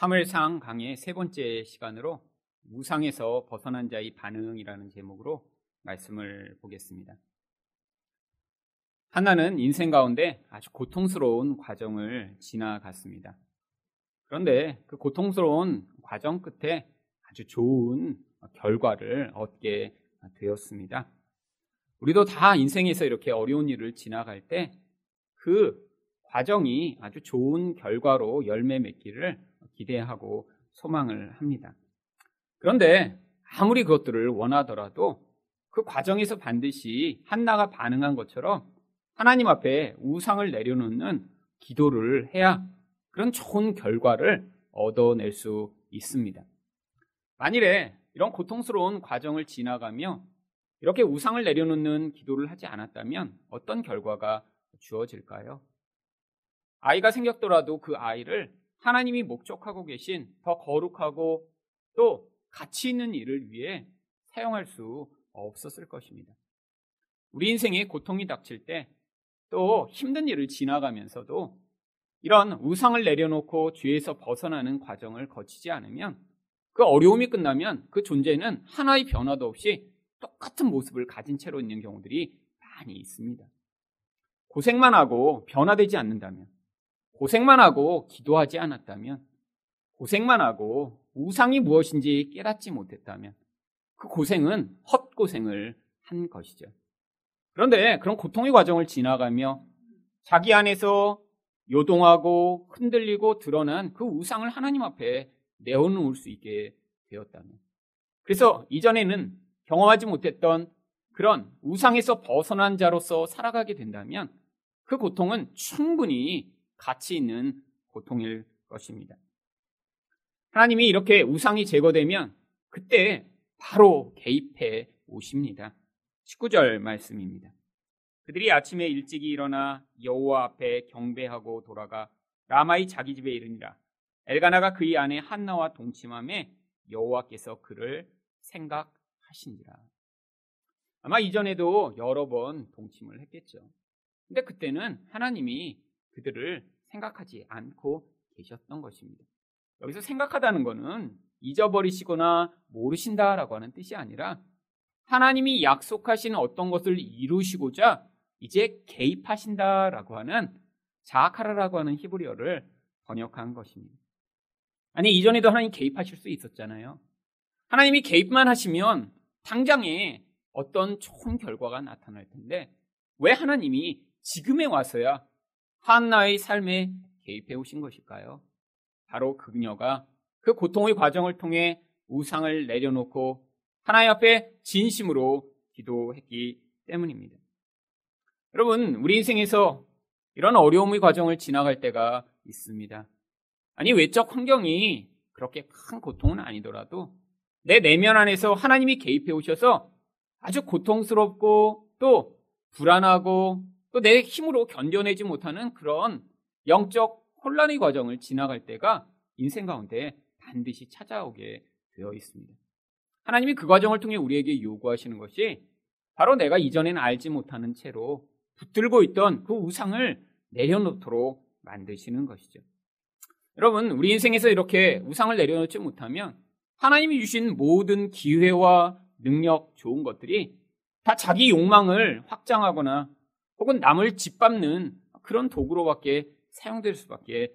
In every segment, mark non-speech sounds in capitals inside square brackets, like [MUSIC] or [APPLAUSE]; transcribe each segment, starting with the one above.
3일상 강의 세 번째 시간으로 우상에서 벗어난 자의 반응이라는 제목으로 말씀을 보겠습니다. 하나는 인생 가운데 아주 고통스러운 과정을 지나갔습니다. 그런데 그 고통스러운 과정 끝에 아주 좋은 결과를 얻게 되었습니다. 우리도 다 인생에서 이렇게 어려운 일을 지나갈 때 그 과정이 아주 좋은 결과로 열매 맺기를 기대하고 소망을 합니다. 그런데 아무리 그것들을 원하더라도 그 과정에서 반드시 한나가 반응한 것처럼 하나님 앞에 우상을 내려놓는 기도를 해야 그런 좋은 결과를 얻어낼 수 있습니다. 만일에 이런 고통스러운 과정을 지나가며 이렇게 우상을 내려놓는 기도를 하지 않았다면 어떤 결과가 주어질까요? 아이가 생겼더라도 그 아이를 하나님이 목적하고 계신 더 거룩하고 또 가치 있는 일을 위해 사용할 수 없었을 것입니다. 우리 인생에 고통이 닥칠 때 또 힘든 일을 지나가면서도 이런 우상을 내려놓고 죄에서 벗어나는 과정을 거치지 않으면 그 어려움이 끝나면 그 존재는 하나의 변화도 없이 똑같은 모습을 가진 채로 있는 경우들이 많이 있습니다. 고생만 하고 변화되지 않는다면 고생만 하고 기도하지 않았다면, 고생만 하고 우상이 무엇인지 깨닫지 못했다면, 그 고생은 헛고생을 한 것이죠. 그런데 그런 고통의 과정을 지나가며 자기 안에서 요동하고 흔들리고 드러난 그 우상을 하나님 앞에 내어놓을 수 있게 되었다면. 그래서 이전에는 경험하지 못했던 그런 우상에서 벗어난 자로서 살아가게 된다면 그 고통은 충분히 가치 있는 고통일 것입니다. 하나님이 이렇게 우상이 제거되면 그때 바로 개입해 오십니다. 19절 말씀입니다. 그들이 아침에 일찍이 일어나 여호와 앞에 경배하고 돌아가 라마의 자기 집에 이르니라. 엘가나가 그의 아내 한나와 동침함에 여호와께서 그를 생각하시니라. 아마 이전에도 여러 번 동침을 했겠죠. 근데 그때는 하나님이 그들을 생각하지 않고 계셨던 것입니다. 여기서 생각하다는 것은 잊어버리시거나 모르신다라고 하는 뜻이 아니라 하나님이 약속하신 어떤 것을 이루시고자 이제 개입하신다라고 하는 자카라라고 하는 히브리어를 번역한 것입니다. 아니 이전에도 하나님 개입하실 수 있었잖아요. 하나님이 개입만 하시면 당장에 어떤 좋은 결과가 나타날 텐데 왜 하나님이 지금에 와서야 한나의 삶에 개입해 오신 것일까요? 바로 그녀가 그 고통의 과정을 통해 우상을 내려놓고 하나님 앞에 진심으로 기도했기 때문입니다. 여러분, 우리 인생에서 이런 어려움의 과정을 지나갈 때가 있습니다. 아니, 외적 환경이 그렇게 큰 고통은 아니더라도 내 내면 안에서 하나님이 개입해 오셔서 아주 고통스럽고 또 불안하고 또 내 힘으로 견뎌내지 못하는 그런 영적 혼란의 과정을 지나갈 때가 인생 가운데 반드시 찾아오게 되어 있습니다. 하나님이 그 과정을 통해 우리에게 요구하시는 것이 바로 내가 이전에는 알지 못하는 채로 붙들고 있던 그 우상을 내려놓도록 만드시는 것이죠. 여러분, 우리 인생에서 이렇게 우상을 내려놓지 못하면 하나님이 주신 모든 기회와 능력, 좋은 것들이 다 자기 욕망을 확장하거나 혹은 남을 짓밟는 그런 도구로밖에 사용될 수밖에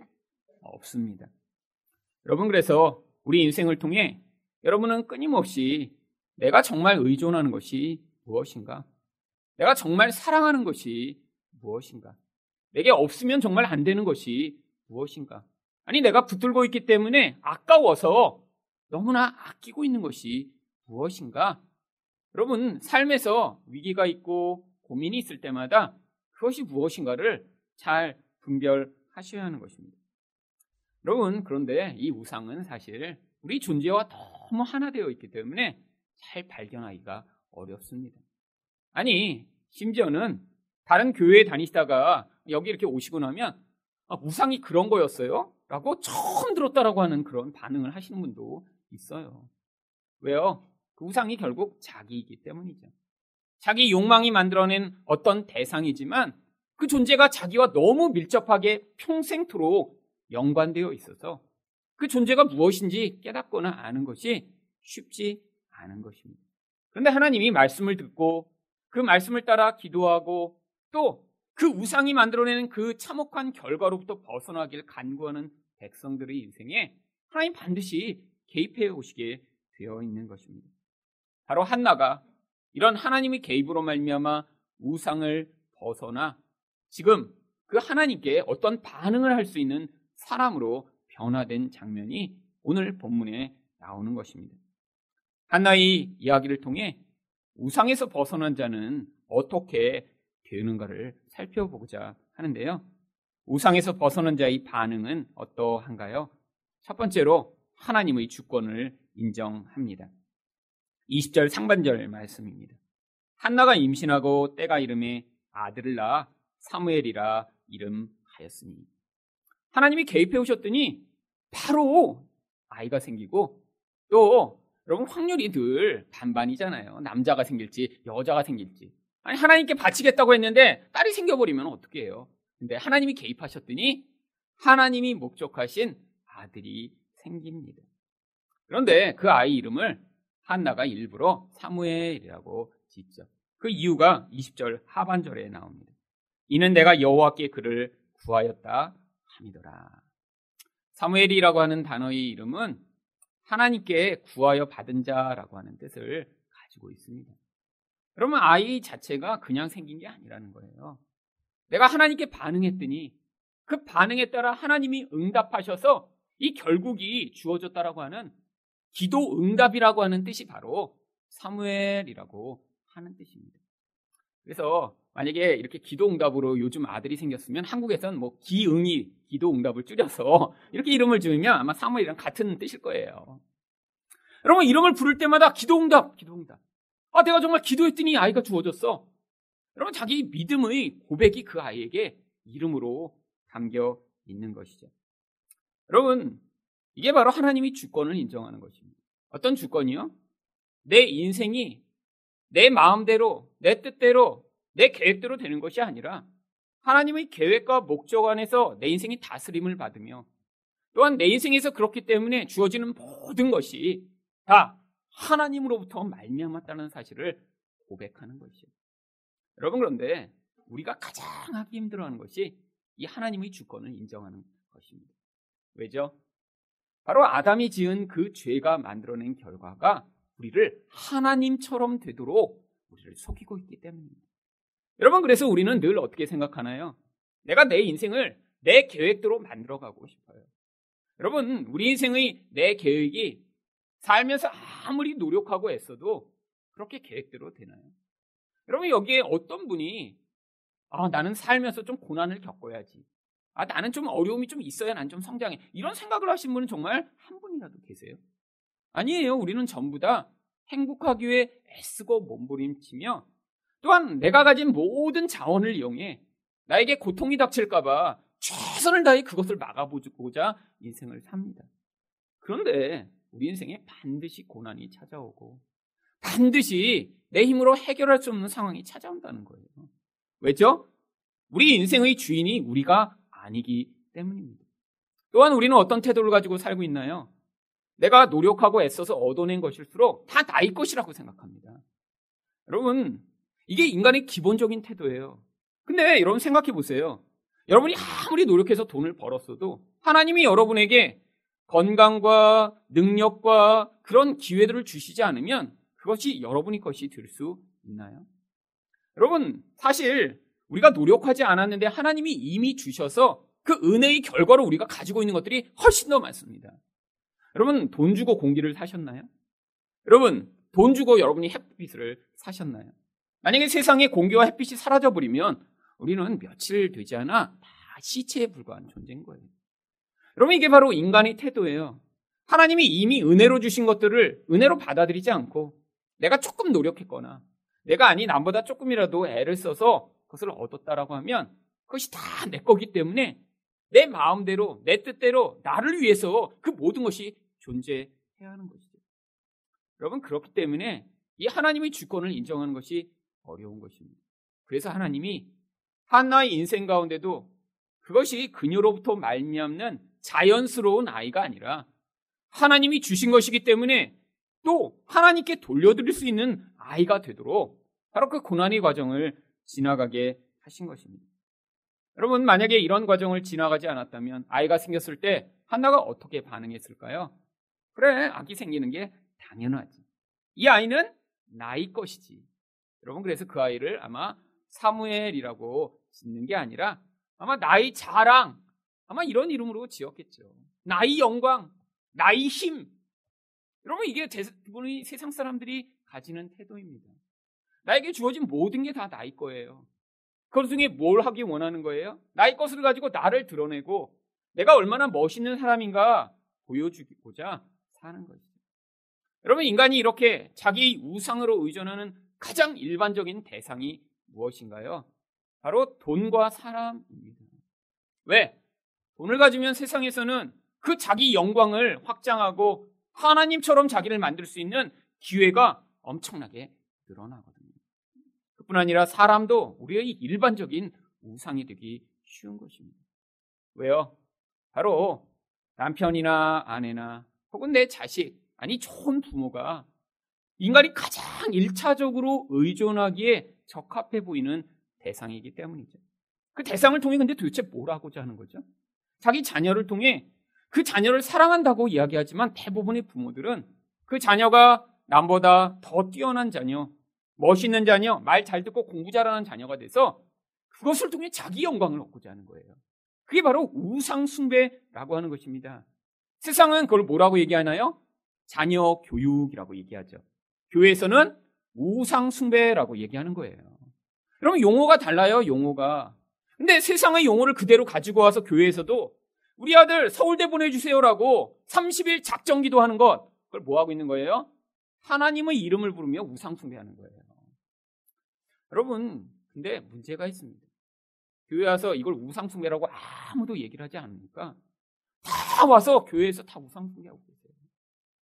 없습니다. 여러분, 그래서 우리 인생을 통해 여러분은 끊임없이 내가 정말 의존하는 것이 무엇인가? 내가 정말 사랑하는 것이 무엇인가? 내게 없으면 정말 안 되는 것이 무엇인가? 아니, 내가 붙들고 있기 때문에 아까워서 너무나 아끼고 있는 것이 무엇인가? 여러분, 삶에서 위기가 있고 고민이 있을 때마다 그것이 무엇인가를 잘 분별하셔야 하는 것입니다. 여러분, 그런데 이 우상은 사실 우리 존재와 너무 하나 되어 있기 때문에 잘 발견하기가 어렵습니다. 아니, 심지어는 다른 교회에 다니시다가 여기 이렇게 오시고 나면 아, 우상이 그런 거였어요? 라고 처음 들었다라고 하는 그런 반응을 하시는 분도 있어요. 왜요? 그 우상이 결국 자기이기 때문이죠. 자기 욕망이 만들어낸 어떤 대상이지만 그 존재가 자기와 너무 밀접하게 평생토록 연관되어 있어서 그 존재가 무엇인지 깨닫거나 아는 것이 쉽지 않은 것입니다. 그런데 하나님이 말씀을 듣고 그 말씀을 따라 기도하고 또 그 우상이 만들어내는 그 참혹한 결과로부터 벗어나길 간구하는 백성들의 인생에 하나님 반드시 개입해 오시게 되어 있는 것입니다. 바로 한나가 이런 하나님의 개입으로 말미암아 우상을 벗어나 지금 그 하나님께 어떤 반응을 할 수 있는 사람으로 변화된 장면이 오늘 본문에 나오는 것입니다. 한나의 이야기를 통해 우상에서 벗어난 자는 어떻게 되는가를 살펴보고자 하는데요. 우상에서 벗어난 자의 반응은 어떠한가요? 첫 번째로 하나님의 주권을 인정합니다. 20절 상반절 말씀입니다. 한나가 임신하고 때가 이름에 아들을 낳아 사무엘이라 이름하였으니 하나님이 개입해 오셨더니 바로 아이가 생기고 또 여러분 확률이 늘 반반이잖아요. 남자가 생길지 여자가 생길지. 아니 하나님께 바치겠다고 했는데 딸이 생겨버리면 어떻게 해요? 근데 하나님이 개입하셨더니 하나님이 목적하신 아들이 생깁니다. 그런데 그 아이 이름을 한나가 일부러 사무엘이라고 짓죠. 그 이유가 20절 하반절에 나옵니다. 이는 내가 여호와께 그를 구하였다 함이더라. 사무엘이라고 하는 단어의 이름은 하나님께 구하여 받은 자라고 하는 뜻을 가지고 있습니다. 그러면 아이 자체가 그냥 생긴 게 아니라는 거예요. 내가 하나님께 반응했더니 그 반응에 따라 하나님이 응답하셔서 이 결국이 주어졌다라고 하는 기도 응답이라고 하는 뜻이 바로 사무엘이라고 하는 뜻입니다. 그래서 만약에 이렇게 기도 응답으로 요즘 아들이 생겼으면 한국에서는 뭐 기응이 기도 응답을 줄여서 [LAUGHS] 이렇게 이름을 지으면 아마 사무엘이랑 같은 뜻일 거예요. 여러분 이름을 부를 때마다 기도 응답, 기도 응답. 아 내가 정말 기도했더니 아이가 주어졌어. 여러분 자기 믿음의 고백이 그 아이에게 이름으로 담겨 있는 것이죠. 여러분 이게 바로 하나님이 주권을 인정하는 것입니다. 어떤 주권이요? 내 인생이 내 마음대로, 내 뜻대로, 내 계획대로 되는 것이 아니라 하나님의 계획과 목적 안에서 내 인생이 다스림을 받으며 또한 내 인생에서 그렇기 때문에 주어지는 모든 것이 다 하나님으로부터 말미암았다는 사실을 고백하는 것이죠. 여러분 그런데 우리가 가장 하기 힘들어하는 것이 이 하나님의 주권을 인정하는 것입니다. 왜죠? 바로 아담이 지은 그 죄가 만들어낸 결과가 우리를 하나님처럼 되도록 우리를 속이고 있기 때문입니다. 여러분 그래서 우리는 늘 어떻게 생각하나요? 내가 내 인생을 내 계획대로 만들어가고 싶어요. 여러분 우리 인생의 내 계획이 살면서 아무리 노력하고 애써도 그렇게 계획대로 되나요? 여러분 여기에 어떤 분이 아 나는 살면서 좀 고난을 겪어야지. 아 나는 좀 어려움이 좀 있어야 난 좀 성장해. 이런 생각을 하신 분은 정말 한 분이라도 계세요? 아니에요. 우리는 전부 다 행복하기 위해 애쓰고 몸부림치며 또한 내가 가진 모든 자원을 이용해 나에게 고통이 닥칠까봐 최선을 다해 그것을 막아보고자 인생을 삽니다. 그런데 우리 인생에 반드시 고난이 찾아오고 반드시 내 힘으로 해결할 수 없는 상황이 찾아온다는 거예요. 왜죠? 우리 인생의 주인이 우리가 아니기 때문입니다. 또한 우리는 어떤 태도를 가지고 살고 있나요? 내가 노력하고 애써서 얻어낸 것일수록 다 나의 것이라고 생각합니다. 여러분, 이게 인간의 기본적인 태도예요. 근데 여러분 생각해 보세요. 여러분이 아무리 노력해서 돈을 벌었어도 하나님이 여러분에게 건강과 능력과 그런 기회들을 주시지 않으면 그것이 여러분의 것이 될 수 있나요? 여러분, 사실 우리가 노력하지 않았는데 하나님이 이미 주셔서 그 은혜의 결과로 우리가 가지고 있는 것들이 훨씬 더 많습니다. 여러분, 돈 주고 공기를 사셨나요? 여러분, 돈 주고 여러분이 햇빛을 사셨나요? 만약에 세상에 공기와 햇빛이 사라져버리면 우리는 며칠 되지 않아 다 시체에 불과한 존재인 거예요. 여러분, 이게 바로 인간의 태도예요. 하나님이 이미 은혜로 주신 것들을 은혜로 받아들이지 않고 내가 조금 노력했거나 내가 아니 남보다 조금이라도 애를 써서 그것을 얻었다라고 하면 그것이 다 내 거기 때문에 내 마음대로 내 뜻대로 나를 위해서 그 모든 것이 존재해야 하는 것이죠. 여러분 그렇기 때문에 이 하나님의 주권을 인정하는 것이 어려운 것입니다. 그래서 하나님이 한나의 인생 가운데도 그것이 그녀로부터 말미암는 자연스러운 아이가 아니라 하나님이 주신 것이기 때문에 또 하나님께 돌려드릴 수 있는 아이가 되도록 바로 그 고난의 과정을 지나가게 하신 것입니다. 여러분, 만약에 이런 과정을 지나가지 않았다면 아이가 생겼을 때 한나가 어떻게 반응했을까요? 그래, 아기 생기는 게 당연하지. 이 아이는 나의 것이지. 여러분, 그래서 그 아이를 아마 사무엘이라고 짓는 게 아니라 아마 나의 자랑, 아마 이런 이름으로 지었겠죠. 나의 영광, 나의 힘. 여러분, 이게 대부분의 세상 사람들이 가지는 태도입니다. 나에게 주어진 모든 게 다 나의 거예요. 그 중에 뭘 하기 원하는 거예요? 나의 것을 가지고 나를 드러내고 내가 얼마나 멋있는 사람인가 보여주고자 사는 것이죠. 여러분, 인간이 이렇게 자기 우상으로 의존하는 가장 일반적인 대상이 무엇인가요? 바로 돈과 사람입니다. 왜? 돈을 가지면 세상에서는 그 자기 영광을 확장하고 하나님처럼 자기를 만들 수 있는 기회가 엄청나게 늘어나거든요. 그뿐 아니라 사람도 우리의 일반적인 우상이 되기 쉬운 것입니다. 왜요? 바로 남편이나 아내나 혹은 내 자식, 아니 좋은 부모가 인간이 가장 일차적으로 의존하기에 적합해 보이는 대상이기 때문이죠. 그 대상을 통해 근데 도대체 뭘 하고자 하는 거죠? 자기 자녀를 통해 그 자녀를 사랑한다고 이야기하지만 대부분의 부모들은 그 자녀가 남보다 더 뛰어난 자녀, 멋있는 자녀, 말 잘 듣고 공부 잘하는 자녀가 돼서 그것을 통해 자기 영광을 얻고자 하는 거예요. 그게 바로 우상숭배라고 하는 것입니다. 세상은 그걸 뭐라고 얘기하나요? 자녀 교육이라고 얘기하죠. 교회에서는 우상숭배라고 얘기하는 거예요. 여러분, 용어가 달라요, 용어가. 근데 세상의 용어를 그대로 가지고 와서 교회에서도 우리 아들 서울대 보내주세요라고 30일 작정기도 하는 것, 그걸 뭐 하고 있는 거예요? 하나님의 이름을 부르며 우상숭배하는 거예요. 여러분, 근데 문제가 있습니다. 교회 와서 이걸 우상숭배라고 아무도 얘기를 하지 않으니까 다 와서 교회에서 다 우상숭배하고 계세요.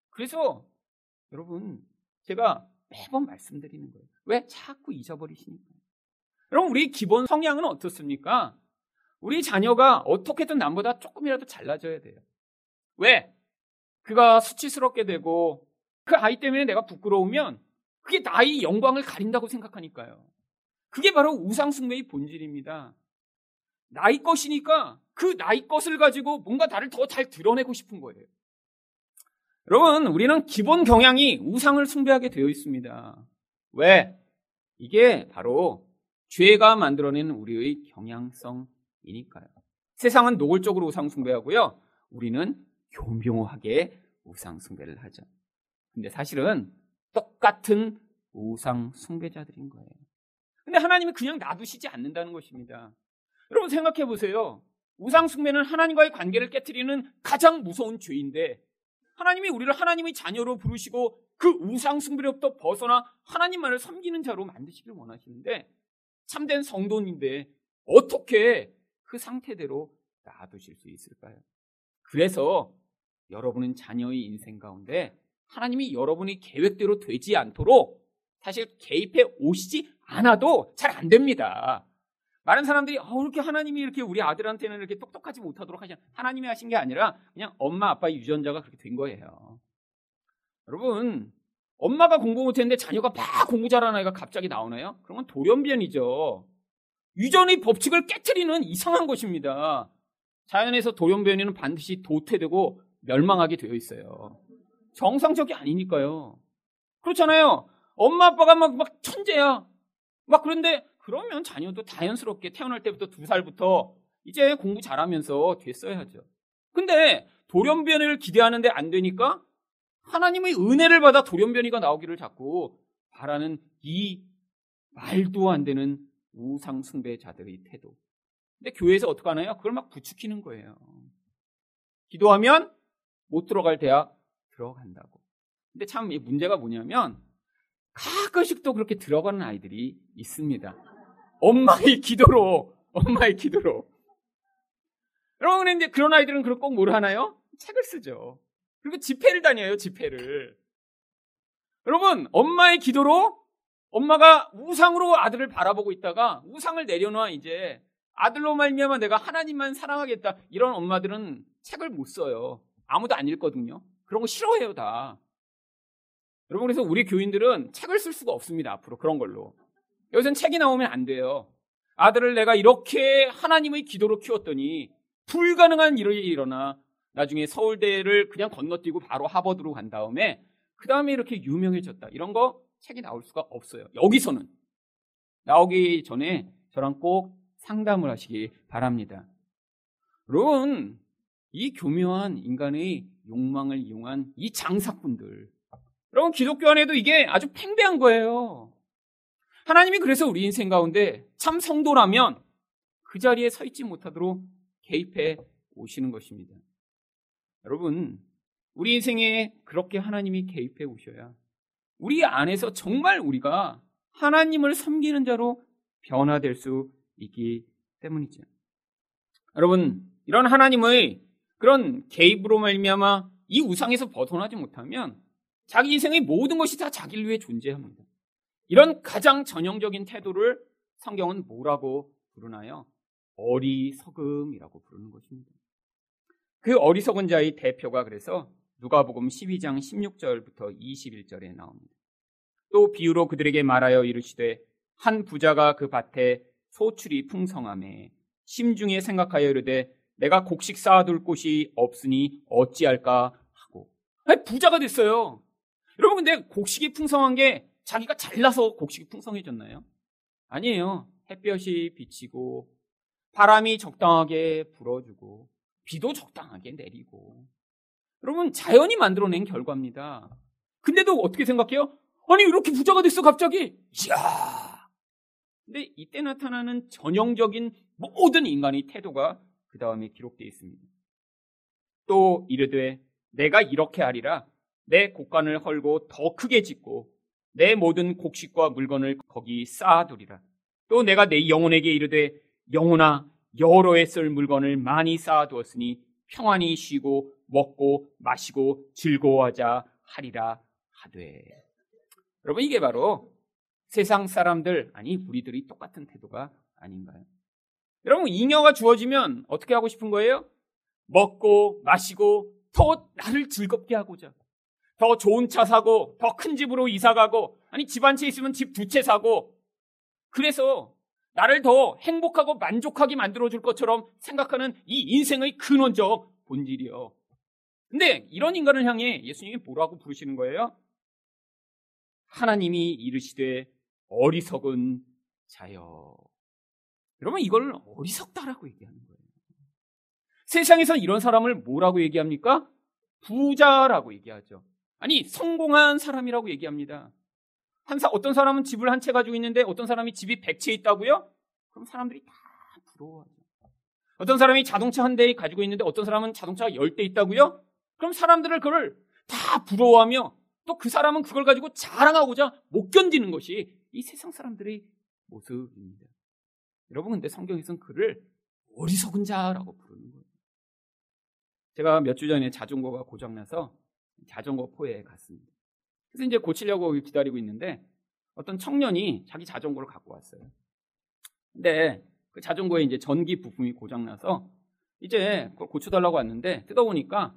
그래서 여러분, 제가 매번 말씀드리는 거예요. 왜 자꾸 잊어버리시니까? 여러분, 우리 기본 성향은 어떻습니까? 우리 자녀가 어떻게든 남보다 조금이라도 잘나져야 돼요. 왜? 그가 수치스럽게 되고 그 아이 때문에 내가 부끄러우면 그게 나의 영광을 가린다고 생각하니까요. 그게 바로 우상숭배의 본질입니다. 나의 것이니까 그 나의 것을 가지고 뭔가 나를 더 잘 드러내고 싶은 거예요. 여러분, 우리는 기본 경향이 우상을 숭배하게 되어 있습니다. 왜? 이게 바로 죄가 만들어낸 우리의 경향성이니까요. 세상은 노골적으로 우상 숭배하고요. 우리는 교묘하게 우상 숭배를 하죠. 근데 사실은 똑같은 우상 숭배자들인 거예요. 근데 하나님이 그냥 놔두시지 않는다는 것입니다. 여러분 생각해 보세요. 우상 숭배는 하나님과의 관계를 깨뜨리는 가장 무서운 죄인데 하나님이 우리를 하나님의 자녀로 부르시고 그 우상 숭배로부터 벗어나 하나님만을 섬기는 자로 만드시길 원하시는데 참된 성도인데 어떻게 그 상태대로 놔두실 수 있을까요? 그래서 여러분은 자녀의 인생 가운데 하나님이 여러분의 계획대로 되지 않도록 사실 개입해 오시지 않아도 잘 안 됩니다. 많은 사람들이 어, 이렇게 하나님이 이렇게 우리 아들한테는 이렇게 똑똑하지 못하도록 하시 하나님이 하신 게 아니라 그냥 엄마 아빠의 유전자가 그렇게 된 거예요. 여러분 엄마가 공부 못했는데 자녀가 막 공부 잘하는 아이가 갑자기 나오나요? 그러면 돌연변이죠. 유전의 법칙을 깨뜨리는 이상한 것입니다. 자연에서 돌연변이는 반드시 도태되고 멸망하게 되어 있어요. 정상적이 아니니까요. 그렇잖아요. 엄마 아빠가 막, 막 천재야. 막 그런데 그러면 자녀도 자연스럽게 태어날 때부터 두 살부터 이제 공부 잘하면서 됐어야죠. 근데 돌연변이를 기대하는데 안 되니까 하나님의 은혜를 받아 돌연변이가 나오기를 자꾸 바라는 이 말도 안 되는 우상 숭배자들의 태도. 근데 교회에서 어떻게 하나요? 그걸 막 부추기는 거예요. 기도하면 못 들어갈 대학 들어간다고. 근데 참 문제가 뭐냐면 가끔씩 또 그렇게 들어가는 아이들이 있습니다. 엄마의 [LAUGHS] 기도로, 엄마의 기도로. 여러분, 근데 그런 아이들은 그걸 꼭 뭘 하나요? 책을 쓰죠. 그리고 집회를 다녀요, 집회를. 여러분, 엄마의 기도로 엄마가 우상으로 아들을 바라보고 있다가 우상을 내려놔 이제 아들로 말미암아 내가 하나님만 사랑하겠다. 이런 엄마들은 책을 못 써요. 아무도 안 읽거든요. 그런 거 싫어해요, 다. 여러분, 그래서 우리 교인들은 책을 쓸 수가 없습니다. 앞으로 그런 걸로. 여기서는 책이 나오면 안 돼요. 아들을 내가 이렇게 하나님의 기도로 키웠더니 불가능한 일이 일어나 나중에 서울대를 그냥 건너뛰고 바로 하버드로 간 다음에 그 다음에 이렇게 유명해졌다. 이런 거 책이 나올 수가 없어요. 여기서는. 나오기 전에 저랑 꼭 상담을 하시기 바랍니다. 여러분, 이 교묘한 인간의 욕망을 이용한 이 장사꾼들. 여러분, 기독교 안에도 이게 아주 팽배한 거예요. 하나님이 그래서 우리 인생 가운데 참 성도라면 그 자리에 서 있지 못하도록 개입해 오시는 것입니다. 여러분, 우리 인생에 그렇게 하나님이 개입해 오셔야 우리 안에서 정말 우리가 하나님을 섬기는 자로 변화될 수 있기 때문이죠. 여러분, 이런 하나님의 그런 개입으로 말미암아 이 우상에서 벗어나지 못하면 자기 인생의 모든 것이 다 자기를 위해 존재합니다. 이런 가장 전형적인 태도를 성경은 뭐라고 부르나요? 어리석음이라고 부르는 것입니다. 그 어리석은 자의 대표가 그래서 누가복음 12장 16절부터 21절에 나옵니다. 또 비유로 그들에게 말하여 이르시되 한 부자가 그 밭에 소출이 풍성함에 심중에 생각하여 이르되 내가 곡식 쌓아둘 곳이 없으니 어찌할까 하고 아니, 부자가 됐어요. 여러분 근데 곡식이 풍성한 게 자기가 잘나서 곡식이 풍성해졌나요? 아니에요. 햇볕이 비치고 바람이 적당하게 불어주고 비도 적당하게 내리고 여러분 자연이 만들어낸 결과입니다. 근데도 어떻게 생각해요? 아니 이렇게 부자가 됐어 갑자기? 이야. 근데 이때 나타나는 전형적인 모든 인간의 태도가 그 다음에 기록되어 있습니다. 또 이르되 내가 이렇게 하리라 내 곡간을 헐고 더 크게 짓고 내 모든 곡식과 물건을 거기 쌓아두리라. 또 내가 내 영혼에게 이르되 영혼아 해쓸 물건을 많이 쌓아두었으니 평안히 쉬고 먹고 마시고 즐거워하자 하리라 하되. 여러분 이게 바로 세상 사람들 아니 우리들이 똑같은 태도가 아닌가요? 여러분 잉여가 주어지면 어떻게 하고 싶은 거예요? 먹고 마시고 더 나를 즐겁게 하고자 더 좋은 차 사고 더 큰 집으로 이사 가고 아니 집 한 채 있으면 집 두 채 사고 그래서 나를 더 행복하고 만족하게 만들어 줄 것처럼 생각하는 이 인생의 근원적 본질이요. 근데 이런 인간을 향해 예수님이 뭐라고 부르시는 거예요? 하나님이 이르시되 어리석은 자여. 여러분 이걸 어리석다라고 얘기하는 거예요. 세상에서 이런 사람을 뭐라고 얘기합니까? 부자라고 얘기하죠. 아니 성공한 사람이라고 얘기합니다. 한 사, 어떤 사람은 집을 한 채 가지고 있는데 어떤 사람이 집이 백채 있다고요? 그럼 사람들이 다 부러워하죠. 어떤 사람이 자동차 한 대 가지고 있는데 어떤 사람은 자동차가 열대 있다고요? 그럼 사람들을 그걸 다 부러워하며 또 그 사람은 그걸 가지고 자랑하고자 못 견디는 것이 이 세상 사람들의 모습입니다. 여러분 근데 성경에서는 그를 어리석은 자라고 부르는 거예요. 제가 몇 주 전에 자전거가 고장나서 자전거 포에 갔습니다. 그래서 이제 고치려고 기다리고 있는데 어떤 청년이 자기 자전거를 갖고 왔어요. 근데 그 자전거에 이제 전기 부품이 고장나서 이제 그걸 고쳐달라고 왔는데 뜯어보니까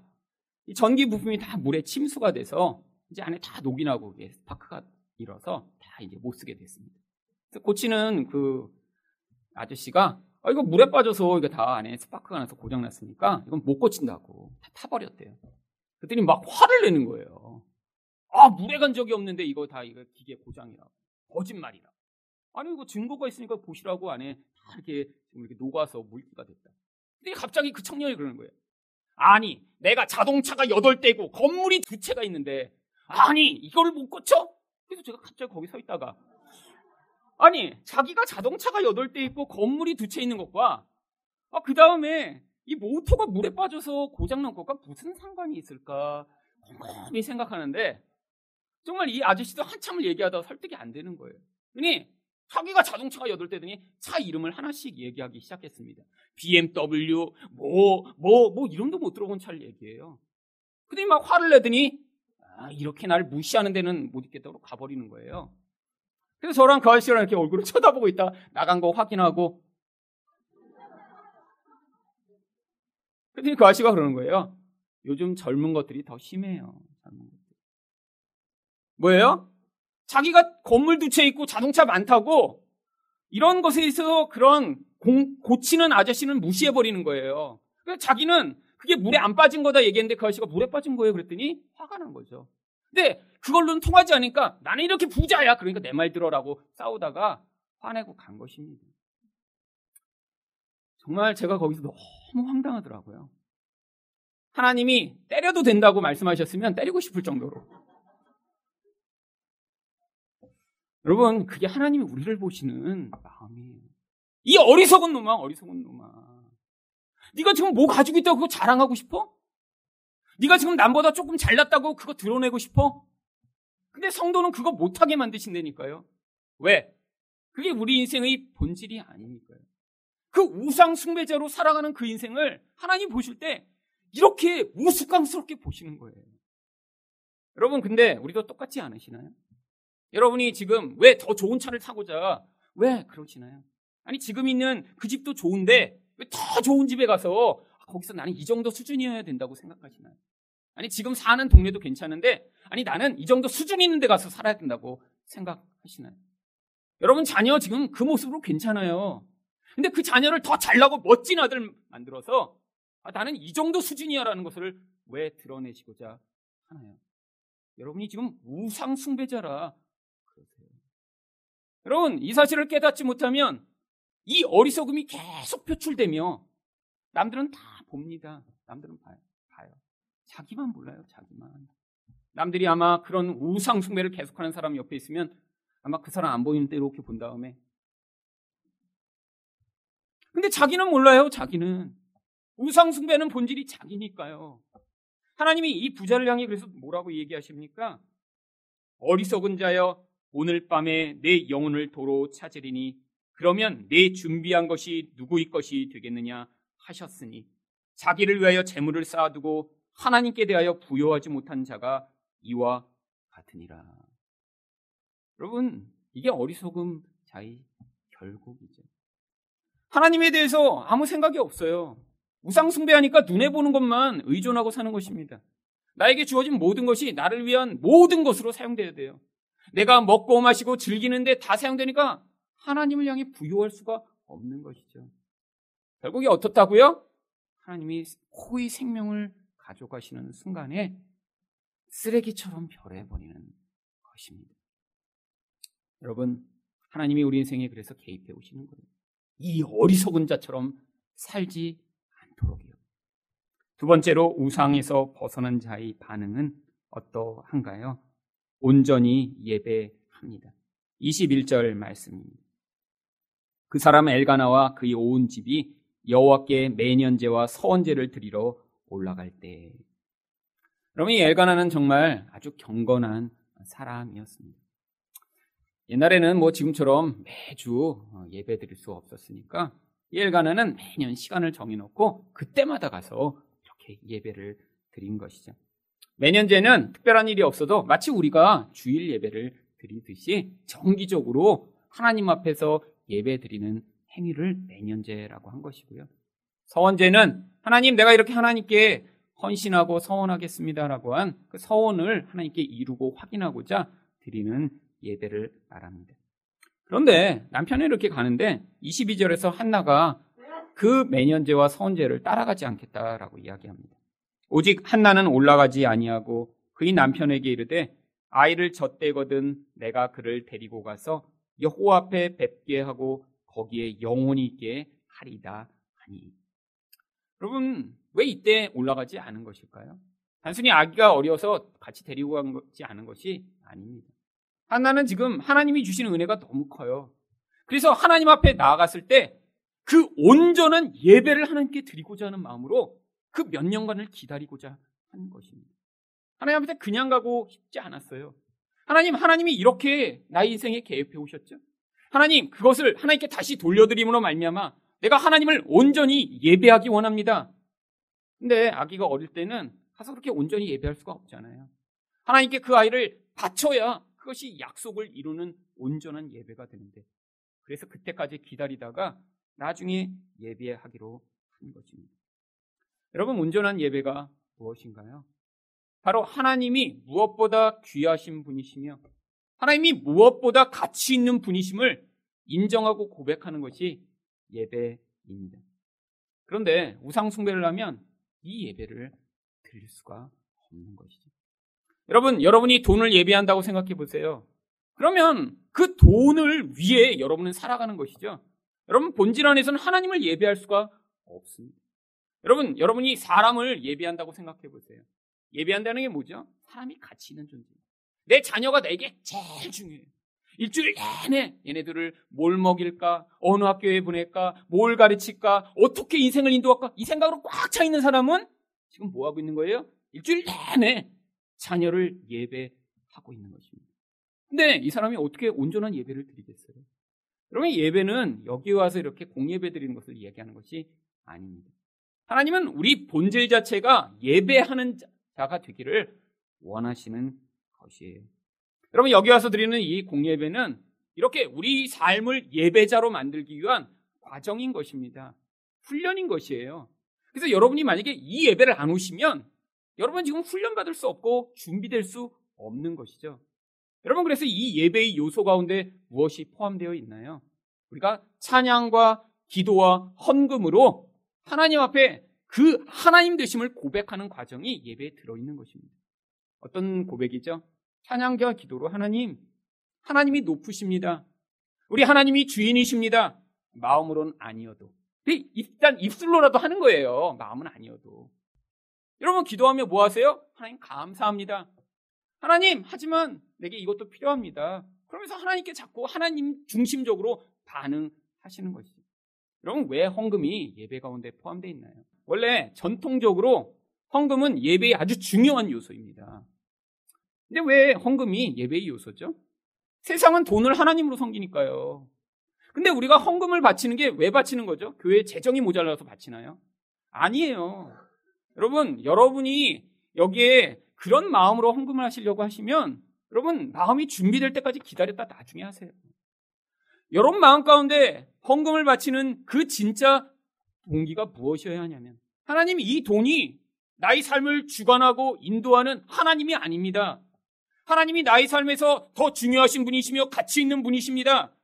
이 전기 부품이 다 물에 침수가 돼서 이제 안에 다 녹이 나고 이게 스파크가 일어서 다 이제 못 쓰게 됐습니다. 그래서 고치는 그 아저씨가 아, 이거 물에 빠져서 이거 다 안에 스파크가 나서 고장났으니까 이건 못 고친다고 다 타버렸대요. 그랬더니 막 화를 내는 거예요. 아, 물에 간 적이 없는데 이거 다 이거 기계 고장이라고. 거짓말이라고. 아니, 이거 증거가 있으니까 보시라고 안에 다 이렇게 지금 이렇게 녹아서 물기가 됐다. 근데 갑자기 그 청년이 그러는 거예요. 아니, 내가 자동차가 8대고 건물이 두 채가 있는데, 아니, 이걸 못 고쳐? 그래서 제가 갑자기 거기 서 있다가, 아니, 자기가 자동차가 8대 있고 건물이 두 채 있는 것과, 아, 그 다음에 이 모터가 물에 빠져서 고장난 것과 무슨 상관이 있을까? 곰곰이 생각하는데, 정말 이 아저씨도 한참을 얘기하다가 설득이 안 되는 거예요. 그니 자기가 자동차가 8대더니 차 이름을 하나씩 얘기하기 시작했습니다. BMW, 뭐, 뭐, 뭐, 이름도 못 들어본 차를 얘기해요. 그더니 막 화를 내더니, 아, 이렇게 날 무시하는 데는 못 있겠다고 가버리는 거예요. 그래서 저랑 그 아저씨랑 이렇게 얼굴을 [LAUGHS] 쳐다보고 있다 나간 거 확인하고, 그랬더니 그 아저씨가 그러는 거예요. 요즘 젊은 것들이 더 심해요. 젊은 것들. 뭐예요? 자기가 건물 두 채 있고 자동차 많다고 이런 것에 있어서 그런 공, 고치는 아저씨는 무시해버리는 거예요. 그래서 자기는 그게 물에 안 빠진 거다 얘기했는데 그 아저씨가 물에 빠진 거예요. 그랬더니 화가 난 거죠. 근데 그걸로는 통하지 않으니까 나는 이렇게 부자야. 그러니까 내 말 들어라고 싸우다가 화내고 간 것입니다. 정말 제가 거기서 너무 황당하더라고요. 하나님이 때려도 된다고 말씀하셨으면 때리고 싶을 정도로. 여러분, 그게 하나님이 우리를 보시는 마음이에요. 이 어리석은 놈아, 어리석은 놈아. 네가 지금 뭐 가지고 있다고 그거 자랑하고 싶어? 네가 지금 남보다 조금 잘났다고 그거 드러내고 싶어? 근데 성도는 그거 못하게 만드신다니까요. 왜? 그게 우리 인생의 본질이 아니니까요. 그 우상 숭배자로 살아가는 그 인생을 하나님 보실 때 이렇게 우스꽝스럽게 보시는 거예요. 여러분, 근데 우리도 똑같지 않으시나요? 여러분이 지금 왜 더 좋은 차를 타고자 왜 그러시나요? 아니 지금 있는 그 집도 좋은데 왜 더 좋은 집에 가서 거기서 나는 이 정도 수준이어야 된다고 생각하시나요? 아니 지금 사는 동네도 괜찮은데 아니 나는 이 정도 수준 있는 데 가서 살아야 된다고 생각하시나요? 여러분 자녀 지금 그 모습으로 괜찮아요. 근데 그 자녀를 더 잘나고 멋진 아들 만들어서 아, 나는 이 정도 수준이야라는 것을 왜 드러내시고자 하나요? 여러분이 지금 우상 숭배자라 그러세요. 여러분 이 사실을 깨닫지 못하면 이 어리석음이 계속 표출되며 남들은 다 봅니다. 남들은 봐요. 봐요. 자기만 몰라요. 자기만. 남들이 아마 그런 우상 숭배를 계속하는 사람 옆에 있으면 아마 그 사람 안 보이는 대로 이렇게 본 다음에 근데 자기는 몰라요. 자기는 우상 숭배는 본질이 자기니까요. 하나님이 이 부자를 향해 그래서 뭐라고 얘기하십니까? 어리석은 자여 오늘 밤에 내 영혼을 도로 찾으리니 그러면 내 준비한 것이 누구의 것이 되겠느냐 하셨으니 자기를 위하여 재물을 쌓아두고 하나님께 대하여 부여하지 못한 자가 이와 같으니라. 여러분, 이게 어리석음 자의 결국이죠. 하나님에 대해서 아무 생각이 없어요. 우상숭배하니까 눈에 보는 것만 의존하고 사는 것입니다. 나에게 주어진 모든 것이 나를 위한 모든 것으로 사용돼야 돼요. 내가 먹고 마시고 즐기는데 다 사용되니까 하나님을 향해 부여할 수가 없는 것이죠. 결국에 어떻다고요? 하나님이 코의 생명을 가져가시는 순간에 쓰레기처럼 별해버리는 것입니다. 여러분, 하나님이 우리 인생에 그래서 개입해 오시는 거예요. 이 어리석은 자처럼 살지 않도록이요. 두 번째로 우상에서 벗어난 자의 반응은 어떠한가요? 온전히 예배합니다. 21절 말씀입니다. 그 사람 엘가나와 그의 온 집이 여호와께 매년제와 서원제를 드리러 올라갈 때. 여러분 이 엘가나는 정말 아주 경건한 사람이었습니다. 옛날에는 뭐 지금처럼 매주 예배 드릴 수 없었으니까 이 엘가나는 매년 시간을 정해놓고 그때마다 가서 이렇게 예배를 드린 것이죠. 매년제는 특별한 일이 없어도 마치 우리가 주일 예배를 드리듯이 정기적으로 하나님 앞에서 예배 드리는 행위를 매년제라고 한 것이고요. 서원제는 하나님 내가 이렇게 하나님께 헌신하고 서원하겠습니다라고 한 그 서원을 하나님께 이루고 확인하고자 드리는 예배를 말합니다. 그런데 남편이 이렇게 가는데 22절에서 한나가 그 매년제와 서원제를 따라가지 않겠다라고 이야기합니다. 오직 한나는 올라가지 아니하고 그의 남편에게 이르되 아이를 젖대거든 내가 그를 데리고 가서 여호와 앞에 뵙게 하고 거기에 영혼이 있게 하리다 하니. 여러분 왜 이때 올라가지 않은 것일까요? 단순히 아기가 어려서 같이 데리고 가지 않은 것이 아닙니다. 하나는 지금 하나님이 주시는 은혜가 너무 커요. 그래서 하나님 앞에 나아갔을 때 그 온전한 예배를 하나님께 드리고자 하는 마음으로 그 몇 년간을 기다리고자 한 것입니다. 하나님 앞에 그냥 가고 싶지 않았어요. 하나님, 하나님이 이렇게 나의 인생에 개입해 오셨죠? 하나님 그것을 하나님께 다시 돌려드림으로 말미암아 내가 하나님을 온전히 예배하기 원합니다. 근데 아기가 어릴 때는 가서 그렇게 온전히 예배할 수가 없잖아요. 하나님께 그 아이를 바쳐야 그것이 약속을 이루는 온전한 예배가 되는데 그래서 그때까지 기다리다가 나중에 예배하기로 한 것입니다. 여러분, 온전한 예배가 무엇인가요? 바로 하나님이 무엇보다 귀하신 분이시며 하나님이 무엇보다 가치 있는 분이심을 인정하고 고백하는 것이 예배입니다. 그런데 우상숭배를 하면 이 예배를 드릴 수가 없는 것이죠. 여러분, 여러분이 돈을 예배한다고 생각해 보세요. 그러면 그 돈을 위해 여러분은 살아가는 것이죠. 여러분, 본질 안에서는 하나님을 예배할 수가 없습니다. 여러분, 여러분이 사람을 예배한다고 생각해 보세요. 예배한다는 게 뭐죠? 사람이 가치 있는 존재입니다. 내 자녀가 내게 제일 중요해요. 일주일 내내 얘네들을 뭘 먹일까, 어느 학교에 보낼까, 뭘 가르칠까, 어떻게 인생을 인도할까, 이 생각으로 꽉 차 있는 사람은 지금 뭐 하고 있는 거예요? 일주일 내내 자녀를 예배하고 있는 것입니다. 근데 이 사람이 어떻게 온전한 예배를 드리겠어요? 여러분, 예배는 여기 와서 이렇게 공예배 드리는 것을 이야기하는 것이 아닙니다. 하나님은 우리 본질 자체가 예배하는 자가 되기를 원하시는 것이에요. 여러분, 여기 와서 드리는 이 공예배는 이렇게 우리 삶을 예배자로 만들기 위한 과정인 것입니다. 훈련인 것이에요. 그래서 여러분이 만약에 이 예배를 안 오시면 여러분 지금 훈련받을 수 없고 준비될 수 없는 것이죠. 여러분 그래서 이 예배의 요소 가운데 무엇이 포함되어 있나요? 우리가 찬양과 기도와 헌금으로 하나님 앞에 그 하나님 되심을 고백하는 과정이 예배에 들어 있는 것입니다. 어떤 고백이죠? 찬양과 기도로 하나님, 하나님이 높으십니다. 우리 하나님이 주인이십니다. 마음으로는 아니어도. 일단 입술로라도 하는 거예요. 마음은 아니어도. 여러분 기도하며 뭐 하세요? 하나님 감사합니다. 하나님, 하지만 내게 이것도 필요합니다. 그러면서 하나님께 자꾸 하나님 중심적으로 반응하시는 것이죠. 여러분 왜 헌금이 예배 가운데 포함되어 있나요? 원래 전통적으로 헌금은 예배의 아주 중요한 요소입니다. 근데 왜 헌금이 예배의 요소죠? 세상은 돈을 하나님으로 섬기니까요. 근데 우리가 헌금을 바치는 게 왜 바치는 거죠? 교회 재정이 모자라서 바치나요? 아니에요. 여러분, 여러분이 여기에 그런 마음으로 헌금을 하시려고 하시면 여러분 마음이 준비될 때까지 기다렸다 나중에 하세요. 여러분 마음 가운데 헌금을 바치는 그 진짜 동기가 무엇이어야 하냐면 하나님 이 돈이 나의 삶을 주관하고 인도하는 하나님이 아닙니다. 하나님이 나의 삶에서 더 중요하신 분이시며 가치 있는 분이십니다.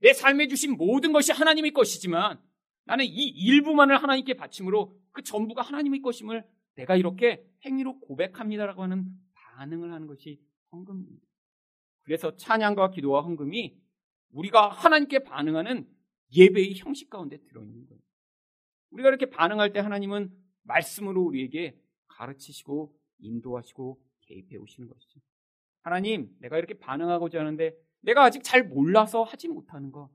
내 삶에 주신 모든 것이 하나님의 것이지만 나는 이 일부만을 하나님께 바침으로 그 전부가 하나님의 것임을 내가 이렇게 행위로 고백합니다라고 하는 반응을 하는 것이 헌금입니다. 그래서 찬양과 기도와 헌금이 우리가 하나님께 반응하는 예배의 형식 가운데 들어있는 거예요. 우리가 이렇게 반응할 때 하나님은 말씀으로 우리에게 가르치시고 인도하시고 개입해 오시는 것이죠. 하나님, 내가 이렇게 반응하고자 하는데 내가 아직 잘 몰라서 하지 못하는 것,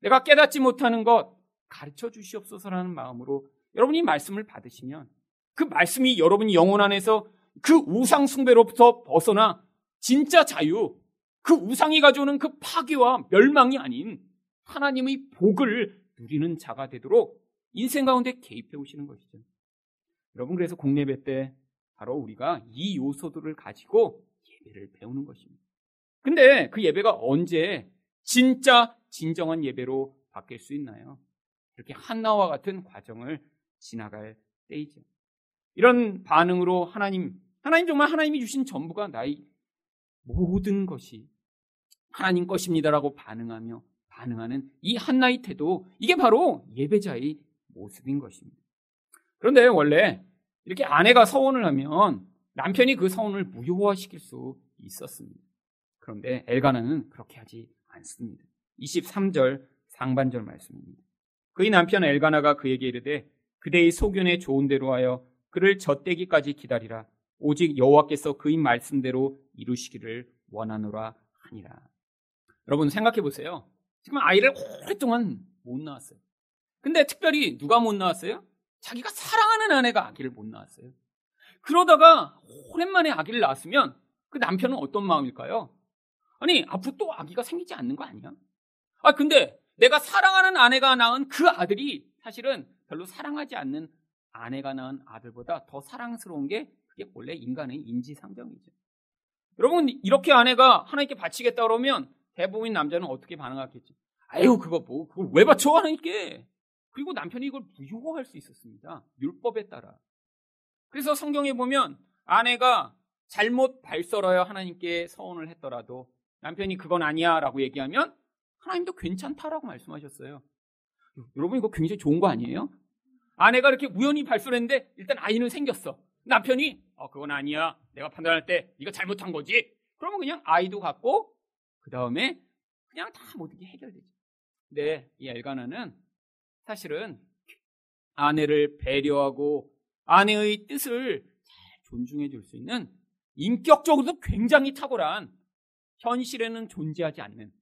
내가 깨닫지 못하는 것 가르쳐 주시옵소서라는 마음으로 여러분이 말씀을 받으시면 그 말씀이 여러분 영혼 안에서 그 우상 숭배로부터 벗어나 진짜 자유, 그 우상이 가져오는 그 파괴와 멸망이 아닌 하나님의 복을 누리는 자가 되도록 인생 가운데 개입해 오시는 것이죠. 여러분 그래서 공예배 때 바로 우리가 이 요소들을 가지고 예배를 배우는 것입니다. 근데 그 예배가 언제 진짜 진정한 예배로 바뀔 수 있나요? 이렇게 한나와 같은 과정을 지나갈 때이죠. 이런 반응으로 하나님, 하나님 정말 하나님이 주신 전부가 나의 모든 것이 하나님 것입니다라고 반응하며 반응하는 이 한나의 태도, 이게 바로 예배자의 모습인 것입니다. 그런데 원래 이렇게 아내가 서원을 하면 남편이 그 서원을 무효화시킬 수 있었습니다. 그런데 엘가나는 그렇게 하지 않습니다. 23절 상반절 말씀입니다. 그의 남편 엘가나가 그에게 이르되 그대의 소견에 좋은 대로 하여 그를 젖대기까지 기다리라. 오직 여호와께서 그의 말씀대로 이루시기를 원하노라 하니라. 여러분 생각해 보세요. 지금 아이를 오랫동안 못 낳았어요. 근데 특별히 누가 못 낳았어요? 자기가 사랑하는 아내가 아기를 못 낳았어요. 그러다가 오랜만에 아기를 낳았으면 그 남편은 어떤 마음일까요? 아니, 앞으로 또 아기가 생기지 않는 거 아니야? 아, 근데 내가 사랑하는 아내가 낳은 그 아들이 사실은 별로 사랑하지 않는 아내가 낳은 아들보다 더 사랑스러운 게 그게 원래 인간의 인지상정이죠. 여러분, 이렇게 아내가 하나님께 바치겠다 그러면 대부분 남자는 어떻게 반응하겠죠? 아유, 그거 뭐, 그걸 왜 바쳐 하나님께? 그리고 남편이 이걸 무효화할 수 있었습니다. 율법에 따라. 그래서 성경에 보면 아내가 잘못 발설하여 하나님께 서원을 했더라도 남편이 그건 아니야 라고 얘기하면 하나님도 괜찮다라고 말씀하셨어요. 여러분 이거 굉장히 좋은 거 아니에요? 아내가 이렇게 우연히 발설했는데 일단 아이는 생겼어. 남편이 어 그건 아니야. 내가 판단할 때 네가 잘못한 거지. 그러면 그냥 아이도 갖고 그 다음에 그냥 다 모든 게 해결되죠. 근데 이 엘가나는 사실은 아내를 배려하고 아내의 뜻을 잘 존중해 줄 수 있는 인격적으로도 굉장히 탁월한 현실에는 존재하지 않는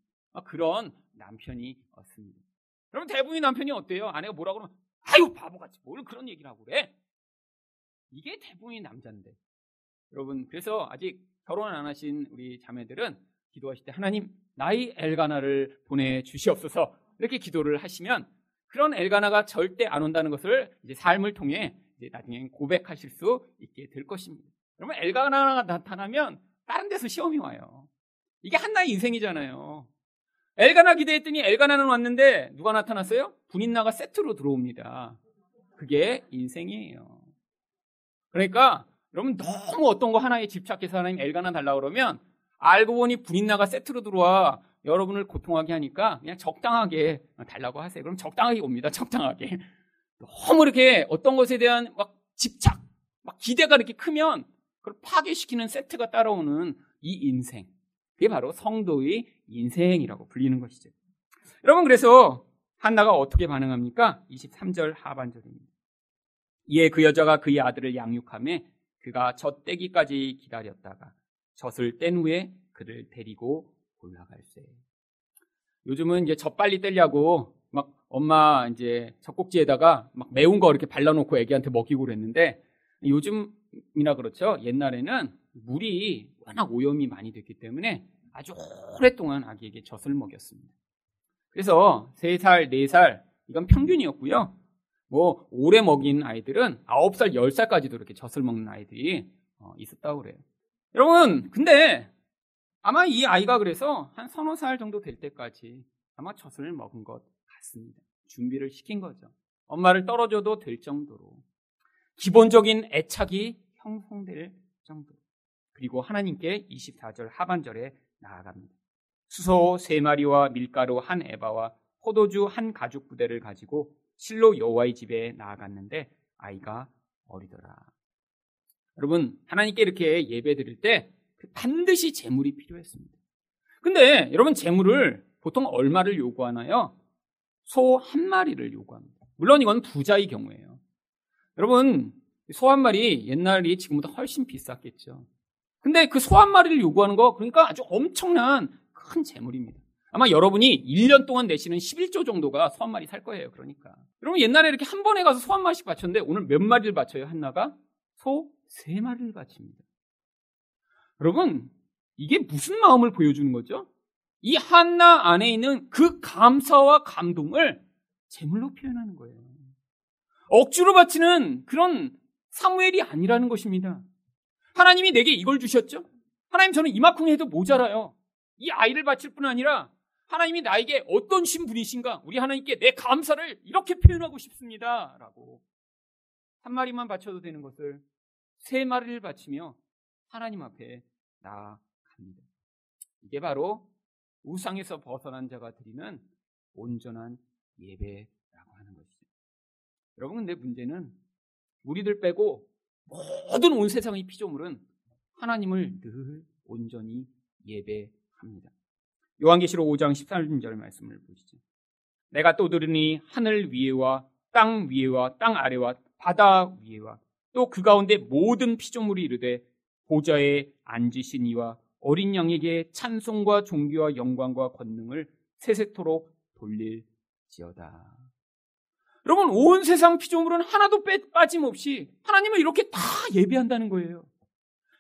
그런 남편이었습니다. 그럼 대부분의 남편이 어때요? 아내가 뭐라 그러면 아유 바보같이 뭘 그런 얘기를 하고 그래? 이게 대부분의 남자인데 여러분 그래서 아직 결혼 안 하신 우리 자매들은 기도하실 때 하나님 나의 엘가나를 보내 주시옵소서 이렇게 기도를 하시면 그런 엘가나가 절대 안 온다는 것을 이제 삶을 통해 이제 나중에 고백하실 수 있게 될 것입니다. 그러면 엘가나가 나타나면 다른 데서 시험이 와요. 이게 한나의 인생이잖아요. 엘가나 기대했더니 엘가나는 왔는데 누가 나타났어요? 분인나가 세트로 들어옵니다. 그게 인생이에요. 그러니까 여러분 너무 어떤 거 하나에 집착해서 하나님 엘가나 달라 그러면 알고 보니 분인나가 세트로 들어와 여러분을 고통하게 하니까 그냥 적당하게 달라고 하세요. 그럼 적당하게 옵니다. 적당하게. 너무 이렇게 어떤 것에 대한 막 집착, 막 기대가 이렇게 크면 그걸 파괴시키는 세트가 따라오는 이 인생. 그게 바로 성도의 인생이라고 불리는 것이죠. 여러분, 그래서 한나가 어떻게 반응합니까? 23절 하반절입니다. 이에 그 여자가 그의 아들을 양육함에 그가 젖 떼기까지 기다렸다가 젖을 뗀 후에 그를 데리고 올라갈세. 요즘은 이제 젖 빨리 떼려고 막 엄마 이제 젖꼭지에다가 막 매운 거 이렇게 발라놓고 애기한테 먹이고 그랬는데 요즘이나 그렇죠. 옛날에는 물이 워낙 오염이 많이 됐기 때문에 아주 오랫동안 아기에게 젖을 먹였습니다. 그래서 3살, 4살 이건 평균이었고요. 뭐 오래 먹인 아이들은 9살, 10살까지도 이렇게 젖을 먹는 아이들이 어, 있었다고 그래요. 여러분, 근데 아마 이 아이가 그래서 한 서너 살 정도 될 때까지 아마 젖을 먹은 것 같습니다. 준비를 시킨 거죠. 엄마를 떨어져도 될 정도로 기본적인 애착이 형성될 정도. 그리고 하나님께 24절 하반절에 나아갑니다. 수소 세 마리와 밀가루 한 에바와 포도주 한 가죽 부대를 가지고 실로 여호와의 집에 나아갔는데 아이가 어리더라. 여러분 하나님께 이렇게 예배 드릴 때 반드시 재물이 필요했습니다. 근데 여러분 재물을 보통 얼마를 요구하나요? 소 한 마리를 요구합니다. 물론 이건 부자의 경우에요. 여러분 소 한 마리 옛날이 지금보다 훨씬 비쌌겠죠. 근데 그 소 한 마리를 요구하는 거 그러니까 아주 엄청난 큰 재물입니다. 아마 여러분이 1년 동안 내시는 11조 정도가 소 한 마리 살 거예요. 그러니까. 여러분 옛날에 이렇게 한 번에 가서 소 한 마리씩 바쳤는데 오늘 몇 마리를 바쳐요? 한나가? 소 세 마리를 바칩니다. 여러분 이게 무슨 마음을 보여주는 거죠? 이 한나 안에 있는 그 감사와 감동을 제물로 표현하는 거예요. 억지로 바치는 그런 사무엘이 아니라는 것입니다. 하나님이 내게 이걸 주셨죠? 하나님 저는 이만큼 해도 모자라요. 이 아이를 바칠 뿐 아니라 하나님이 나에게 어떤 신분이신가? 우리 하나님께 내 감사를 이렇게 표현하고 싶습니다. 라고. 한 마리만 바쳐도 되는 것을 세 마리를 바치며 하나님 앞에 나아갑니다. 이게 바로 우상에서 벗어난 자가 드리는 온전한 예배라고 하는 것이죠. 여러분, 근데 문제는 우리들 빼고 모든 온 세상의 피조물은 하나님을 늘 온전히 예배합니다. 요한계시록 5장 13절 말씀을 보시죠. 내가 또 들으니 하늘 위에와 땅 위에와 땅 아래와 바다 위에와 또 그 가운데 모든 피조물이 이르되 보좌에 앉으신 이와 어린 양에게 찬송과 종교와 영광과 권능을 세세토록 돌릴지어다. 여러분 온 세상 피조물은 하나도 빼, 빠짐없이 하나님을 이렇게 다 예배한다는 거예요.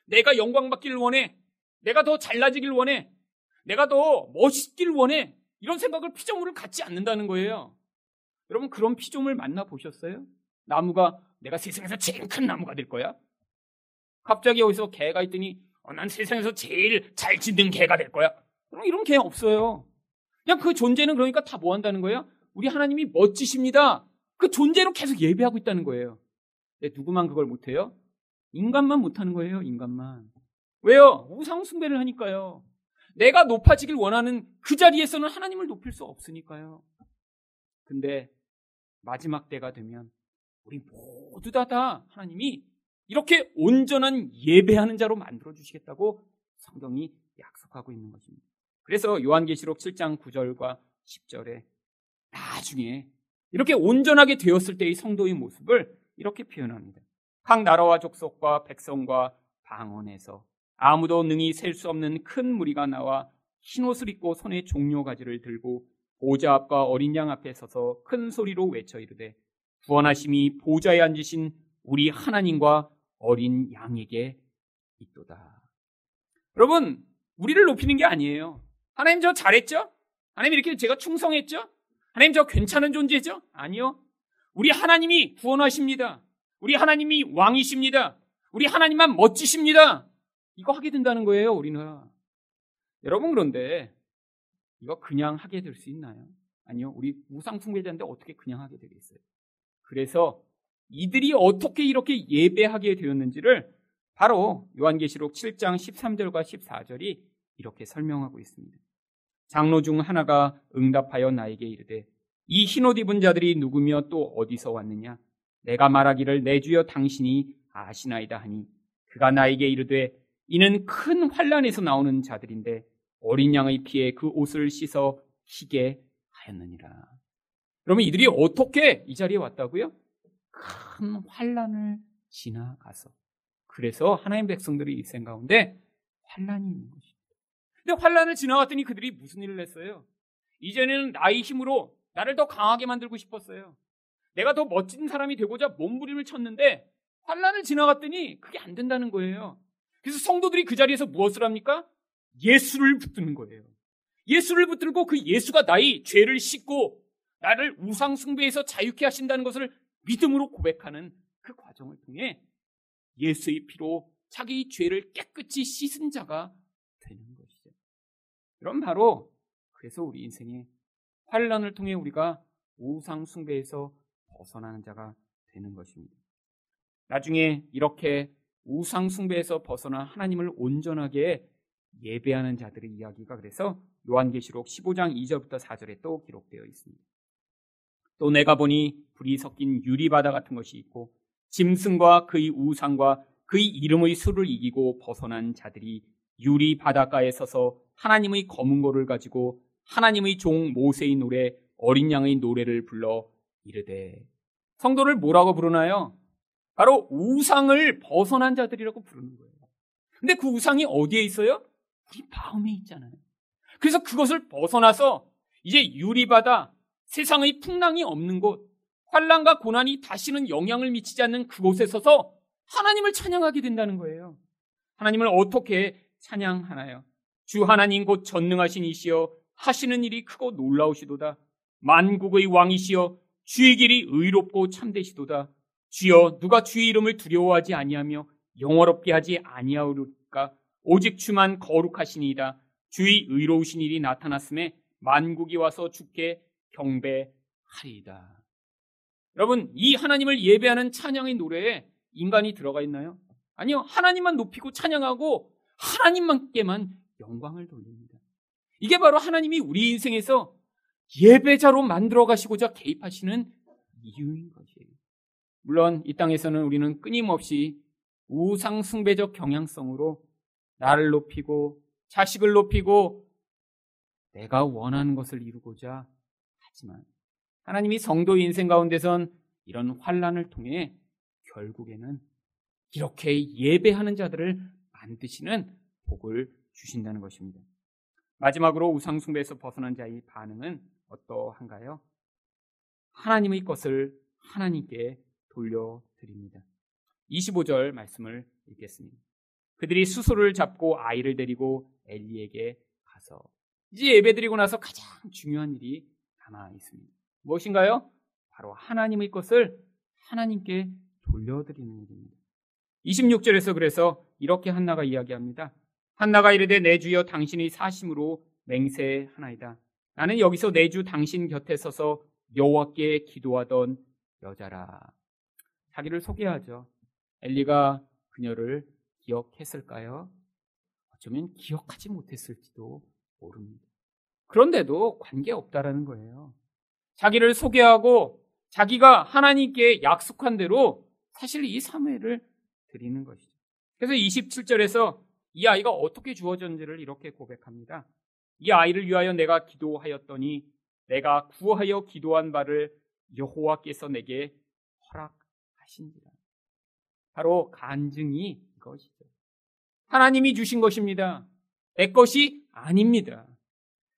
내가 영광 받기를 원해. 내가 더 잘나지길 원해. 내가 더 멋있길 원해. 이런 생각을 피조물을 갖지 않는다는 거예요. 여러분 그런 피조물 만나 보셨어요? 나무가 내가 세상에서 제일 큰 나무가 될 거야? 갑자기 여기서 개가 있더니 어, 난 세상에서 제일 잘 짓는 개가 될 거야. 그럼 이런 개 없어요. 그냥 그 존재는 그러니까 다 뭐 한다는 거예요? 우리 하나님이 멋지십니다. 그 존재로 계속 예배하고 있다는 거예요. 네, 누구만 그걸 못해요? 인간만 못하는 거예요, 인간만. 왜요? 우상숭배를 하니까요. 내가 높아지길 원하는 그 자리에서는 하나님을 높일 수 없으니까요. 근데 마지막 때가 되면 우리 모두 다, 다 하나님이 이렇게 온전한 예배하는 자로 만들어 주시겠다고 성경이 약속하고 있는 것입니다. 그래서 요한계시록 7장 9절과 10절에 나중에 이렇게 온전하게 되었을 때의 성도의 모습을 이렇게 표현합니다. 각 나라와 족속과 백성과 방언에서 아무도 능히 셀 수 없는 큰 무리가 나와 흰 옷을 입고 손에 종료 가지를 들고 보좌 앞과 어린 양 앞에 서서 큰 소리로 외쳐 이르되 구원하심이 보좌에 앉으신 우리 하나님과 어린 양에게 있도다. 여러분, 우리를 높이는 게 아니에요. 하나님 저 잘했죠? 하나님 이렇게 제가 충성했죠? 하나님 저 괜찮은 존재죠? 아니요. 우리 하나님이 구원하십니다. 우리 하나님이 왕이십니다. 우리 하나님만 멋지십니다. 이거 하게 된다는 거예요, 우리는. 여러분 그런데 이거 그냥 하게 될 수 있나요? 아니요. 우리 우상 숭배자인데 어떻게 그냥 하게 되겠어요? 그래서 이들이 어떻게 이렇게 예배하게 되었는지를 바로 요한계시록 7장 13절과 14절이 이렇게 설명하고 있습니다. 장로 중 하나가 응답하여 나에게 이르되 이 흰옷 입은 자들이 누구며 또 어디서 왔느냐 내가 말하기를 내 주여 당신이 아시나이다 하니 그가 나에게 이르되 이는 큰 환란에서 나오는 자들인데 어린 양의 피에 그 옷을 씻어 희게 하였느니라. 그러면 이들이 어떻게 이 자리에 왔다고요? 큰 환란을 지나가서 그래서 하나님 백성들이 이생 가운데 환란이 있는 것입니다. 근데 환란을 지나갔더니 그들이 무슨 일을 했어요? 이제는 나의 힘으로 나를 더 강하게 만들고 싶었어요. 내가 더 멋진 사람이 되고자 몸부림을 쳤는데 환란을 지나갔더니 그게 안 된다는 거예요. 그래서 성도들이 그 자리에서 무엇을 합니까? 예수를 붙드는 거예요. 예수를 붙들고 그 예수가 나의 죄를 씻고 나를 우상 숭배에서 자유케 하신다는 것을 믿음으로 고백하는 그 과정을 통해 예수의 피로 자기 죄를 깨끗이 씻은 자가 되는 것이죠. 그럼 바로 그래서 우리 인생에 환란을 통해 우리가 우상 숭배에서 벗어나는 자가 되는 것입니다. 나중에 이렇게 우상 숭배에서 벗어나 하나님을 온전하게 예배하는 자들의 이야기가 그래서 요한계시록 15장 2절부터 4절에 또 기록되어 있습니다. 또 내가 보니 불이 섞인 유리바다 같은 것이 있고 짐승과 그의 우상과 그의 이름의 수를 이기고 벗어난 자들이 유리 바닷가에 서서 하나님의 검은 고를 가지고 하나님의 종 모세의 노래 어린 양의 노래를 불러 이르되 성도를 뭐라고 부르나요? 바로 우상을 벗어난 자들이라고 부르는 거예요. 근데 그 우상이 어디에 있어요? 우리 마음에 있잖아요. 그래서 그것을 벗어나서 이제 유리바다, 세상의 풍랑이 없는 곳, 환란과 고난이 다시는 영향을 미치지 않는 그곳에 서서 하나님을 찬양하게 된다는 거예요. 하나님을 어떻게 찬양하나요? 주 하나님 곧 전능하신 이시여 하시는 일이 크고 놀라우시도다. 만국의 왕이시여 주의 길이 의롭고 참되시도다. 주여 누가 주의 이름을 두려워하지 아니하며 영어롭게 하지 아니하오리까 오직 주만 거룩하시니이다. 주의 의로우신 일이 나타났음에 만국이 와서 주께 경배하리이다. 여러분, 이 하나님을 예배하는 찬양의 노래에 인간이 들어가 있나요? 아니요. 하나님만 높이고 찬양하고 하나님만께만 영광을 돌립니다. 이게 바로 하나님이 우리 인생에서 예배자로 만들어 가시고자 개입하시는 이유인 것이에요. 물론 이 땅에서는 우리는 끊임없이 우상 숭배적 경향성으로 나를 높이고 자식을 높이고 내가 원하는 것을 이루고자 하지만 하나님이 성도 인생 가운데선 이런 환란을 통해 결국에는 이렇게 예배하는 자들을 만드시는 복을 주신다는 것입니다. 마지막으로 우상숭배에서 벗어난 자의 반응은 어떠한가요? 하나님의 것을 하나님께 돌려드립니다. 25절 말씀을 읽겠습니다. 그들이 수소를 잡고 아이를 데리고 엘리에게 가서 이제 예배드리고 나서 가장 중요한 일이 남아 있습니다. 무엇인가요? 바로 하나님의 것을 하나님께 돌려드리는 일입니다. 26절에서 그래서 이렇게 한나가 이야기합니다. 한나가 이르되 내 주여 당신의 사심으로 맹세하나이다. 나는 여기서 내 주 당신 곁에 서서 여호와께 기도하던 여자라. 자기를 소개하죠. 엘리가 그녀를 기억했을까요? 어쩌면 기억하지 못했을지도 모릅니다. 그런데도 관계없다라는 거예요. 자기를 소개하고 자기가 하나님께 약속한 대로 사실 이 사무엘을 드리는 것이죠. 그래서 27절에서 이 아이가 어떻게 주어졌는지를 이렇게 고백합니다. 이 아이를 위하여 내가 기도하였더니 내가 구하여 기도한 바를 여호와께서 내게 허락하신지라. 바로 간증이 이것이죠. 하나님이 주신 것입니다. 내 것이 아닙니다.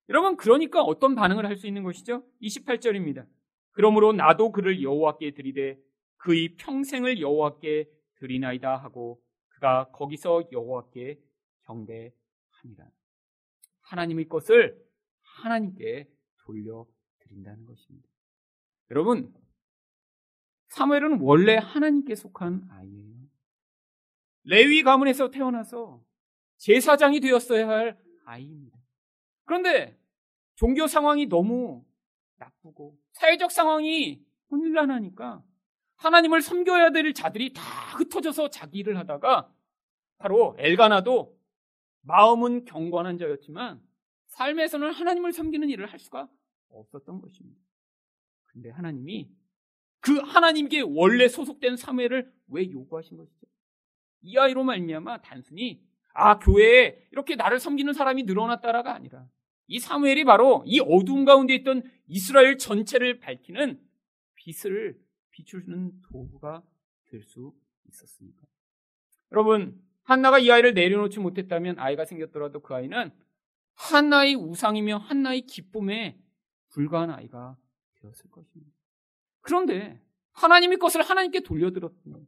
여러분 그러니까 어떤 반응을 할 수 있는 것이죠? 28절입니다. 그러므로 나도 그를 여호와께 드리되 그의 평생을 여호와께 드리나이다 하고 그가 거기서 여호와께 경배하니라. 하나님의 것을 하나님께 돌려 드린다는 것입니다. 여러분 사무엘은 원래 하나님께 속한 아이예요. 레위 가문에서 태어나서 제사장이 되었어야 할 아이입니다. 그런데 종교 상황이 너무 나쁘고 사회적 상황이 혼란하니까 하나님을 섬겨야 될 자들이 다 흩어져서 자기 일을 하다가 바로 엘가나도 마음은 경건한 자였지만 삶에서는 하나님을 섬기는 일을 할 수가 없었던 것입니다. 근데 하나님이 그 하나님께 원래 소속된 사무엘을 왜 요구하신 것이죠? 이 아이로 말미암아 단순히 아 교회에 이렇게 나를 섬기는 사람이 늘어났다라가 아니라 이 사무엘이 바로 이 어두운 가운데 있던 이스라엘 전체를 밝히는 빛을 비추는 도구가 될 수 있었습니다. 여러분 한나가 이 아이를 내려놓지 못했다면 아이가 생겼더라도 그 아이는 한나의 우상이며 한나의 기쁨에 불과한 아이가 되었을 것입니다. 그런데 하나님의 것을 하나님께 돌려들었더니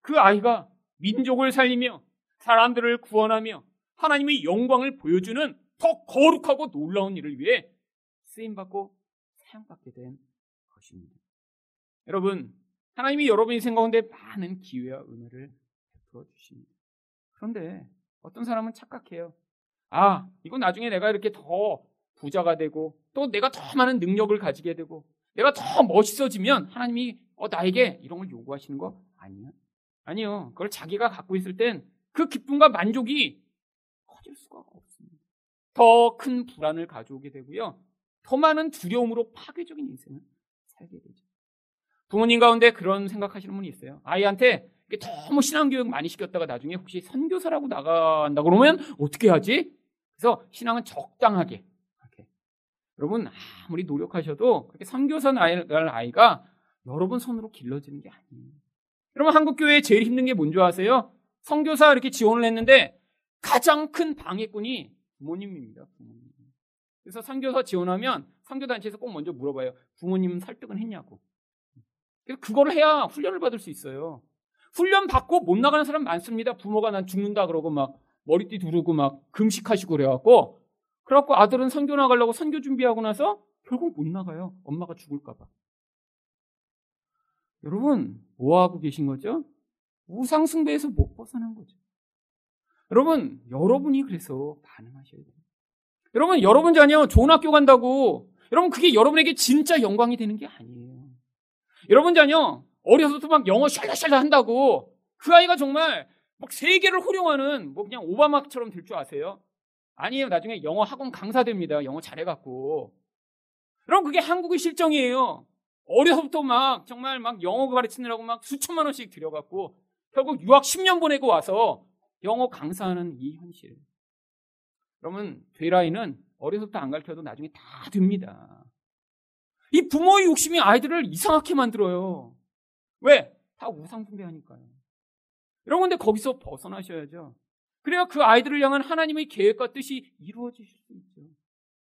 그 아이가 민족을 살리며 사람들을 구원하며 하나님의 영광을 보여주는 더 거룩하고 놀라운 일을 위해 쓰임받고 사용받게 된 것입니다. 여러분, 하나님이 여러분 인생 가운데 많은 기회와 은혜를 베풀어 주십니다. 그런데 어떤 사람은 착각해요. 아, 이거 나중에 내가 이렇게 더 부자가 되고 또 내가 더 많은 능력을 가지게 되고 내가 더 멋있어지면 하나님이 어, 나에게 이런 걸 요구하시는 거 아니야? 아니요. 그걸 자기가 갖고 있을 땐 그 기쁨과 만족이 커질 수가 없습니다. 더 큰 불안을 가져오게 되고요. 더 많은 두려움으로 파괴적인 인생을 살게 되죠. 부모님 가운데 그런 생각하시는 분이 있어요. 아이한테 너무 신앙교육 많이 시켰다가 나중에 혹시 선교사라고 나간다 그러면 어떻게 하지? 그래서 신앙은 적당하게. 이렇게. 여러분 아무리 노력하셔도 그렇게 선교사 날 아이가 여러분 손으로 길러지는 게 아니에요. 여러분 한국 교회에 제일 힘든 게 뭔지 아세요? 선교사 이렇게 지원을 했는데 가장 큰 방해꾼이 부모님입니다. 부모님. 그래서 선교사 지원하면 선교단체에서 꼭 먼저 물어봐요. 부모님 설득은 했냐고. 그래서 그걸 해야 훈련을 받을 수 있어요. 훈련 받고 못 나가는 사람 많습니다. 부모가 난 죽는다 그러고 막 머리띠 두르고 막 금식하시고 그래갖고 그래갖고 아들은 선교 나가려고 선교 준비하고 나서 결국 못 나가요. 엄마가 죽을까봐. 여러분 뭐 하고 계신 거죠? 우상숭배에서 못 벗어난 거죠. 여러분, 여러분이 그래서 반응하셔야 돼요. 여러분, 여러분 자녀 좋은 학교 간다고 여러분 그게 여러분에게 진짜 영광이 되는 게 아니에요. 여러분 자녀 어려서부터 막 영어 샬라샬라 한다고 그 아이가 정말 막 세계를 호령하는 뭐 그냥 오바마처럼 될 줄 아세요? 아니에요. 나중에 영어 학원 강사 됩니다. 영어 잘해갖고. 여러분 그게 한국의 실정이에요. 어려서부터 막 정말 막 영어 가르치느라고 막 수천만 원씩 들여갖고 결국 유학 10년 보내고 와서 영어 강사하는 이 현실. 그러면 되라이는 어려서부터 안 가르쳐도 나중에 다 됩니다. 이 부모의 욕심이 아이들을 이상하게 만들어요. 왜? 다 우상숭배하니까요. 여러분 근데 거기서 벗어나셔야죠. 그래야 그 아이들을 향한 하나님의 계획과 뜻이 이루어질 수 있죠.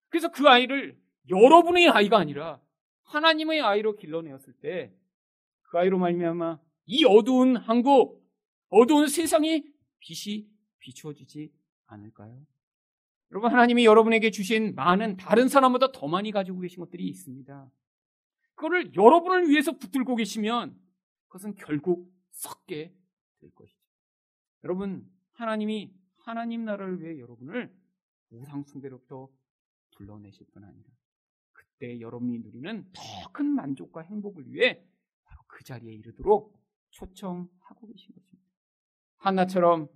그래서 그 아이를 여러분의 아이가 아니라 하나님의 아이로 길러내었을 때 그 아이로 말미암아 이 어두운 한국, 어두운 세상이 빛이 비추어지지 않을까요? 여러분, 하나님이 여러분에게 주신 많은 다른 사람보다 더 많이 가지고 계신 것들이 있습니다. 그거를 여러분을 위해서 붙들고 계시면 그것은 결국 썩게 될 것이죠. 여러분, 하나님이 하나님 나라를 위해 여러분을 우상숭배로부터 불러내실 뿐 아니라 그때 여러분이 누리는 더 큰 만족과 행복을 위해 바로 그 자리에 이르도록 초청하고 계신 것입니다. 한나처럼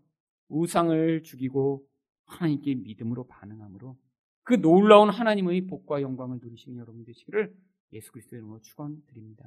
우상을 죽이고 하나님께 믿음으로 반응함으로 그 놀라운 하나님의 복과 영광을 누리시는 여러분 되시기를 예수 그리스도의 이름으로 축원드립니다.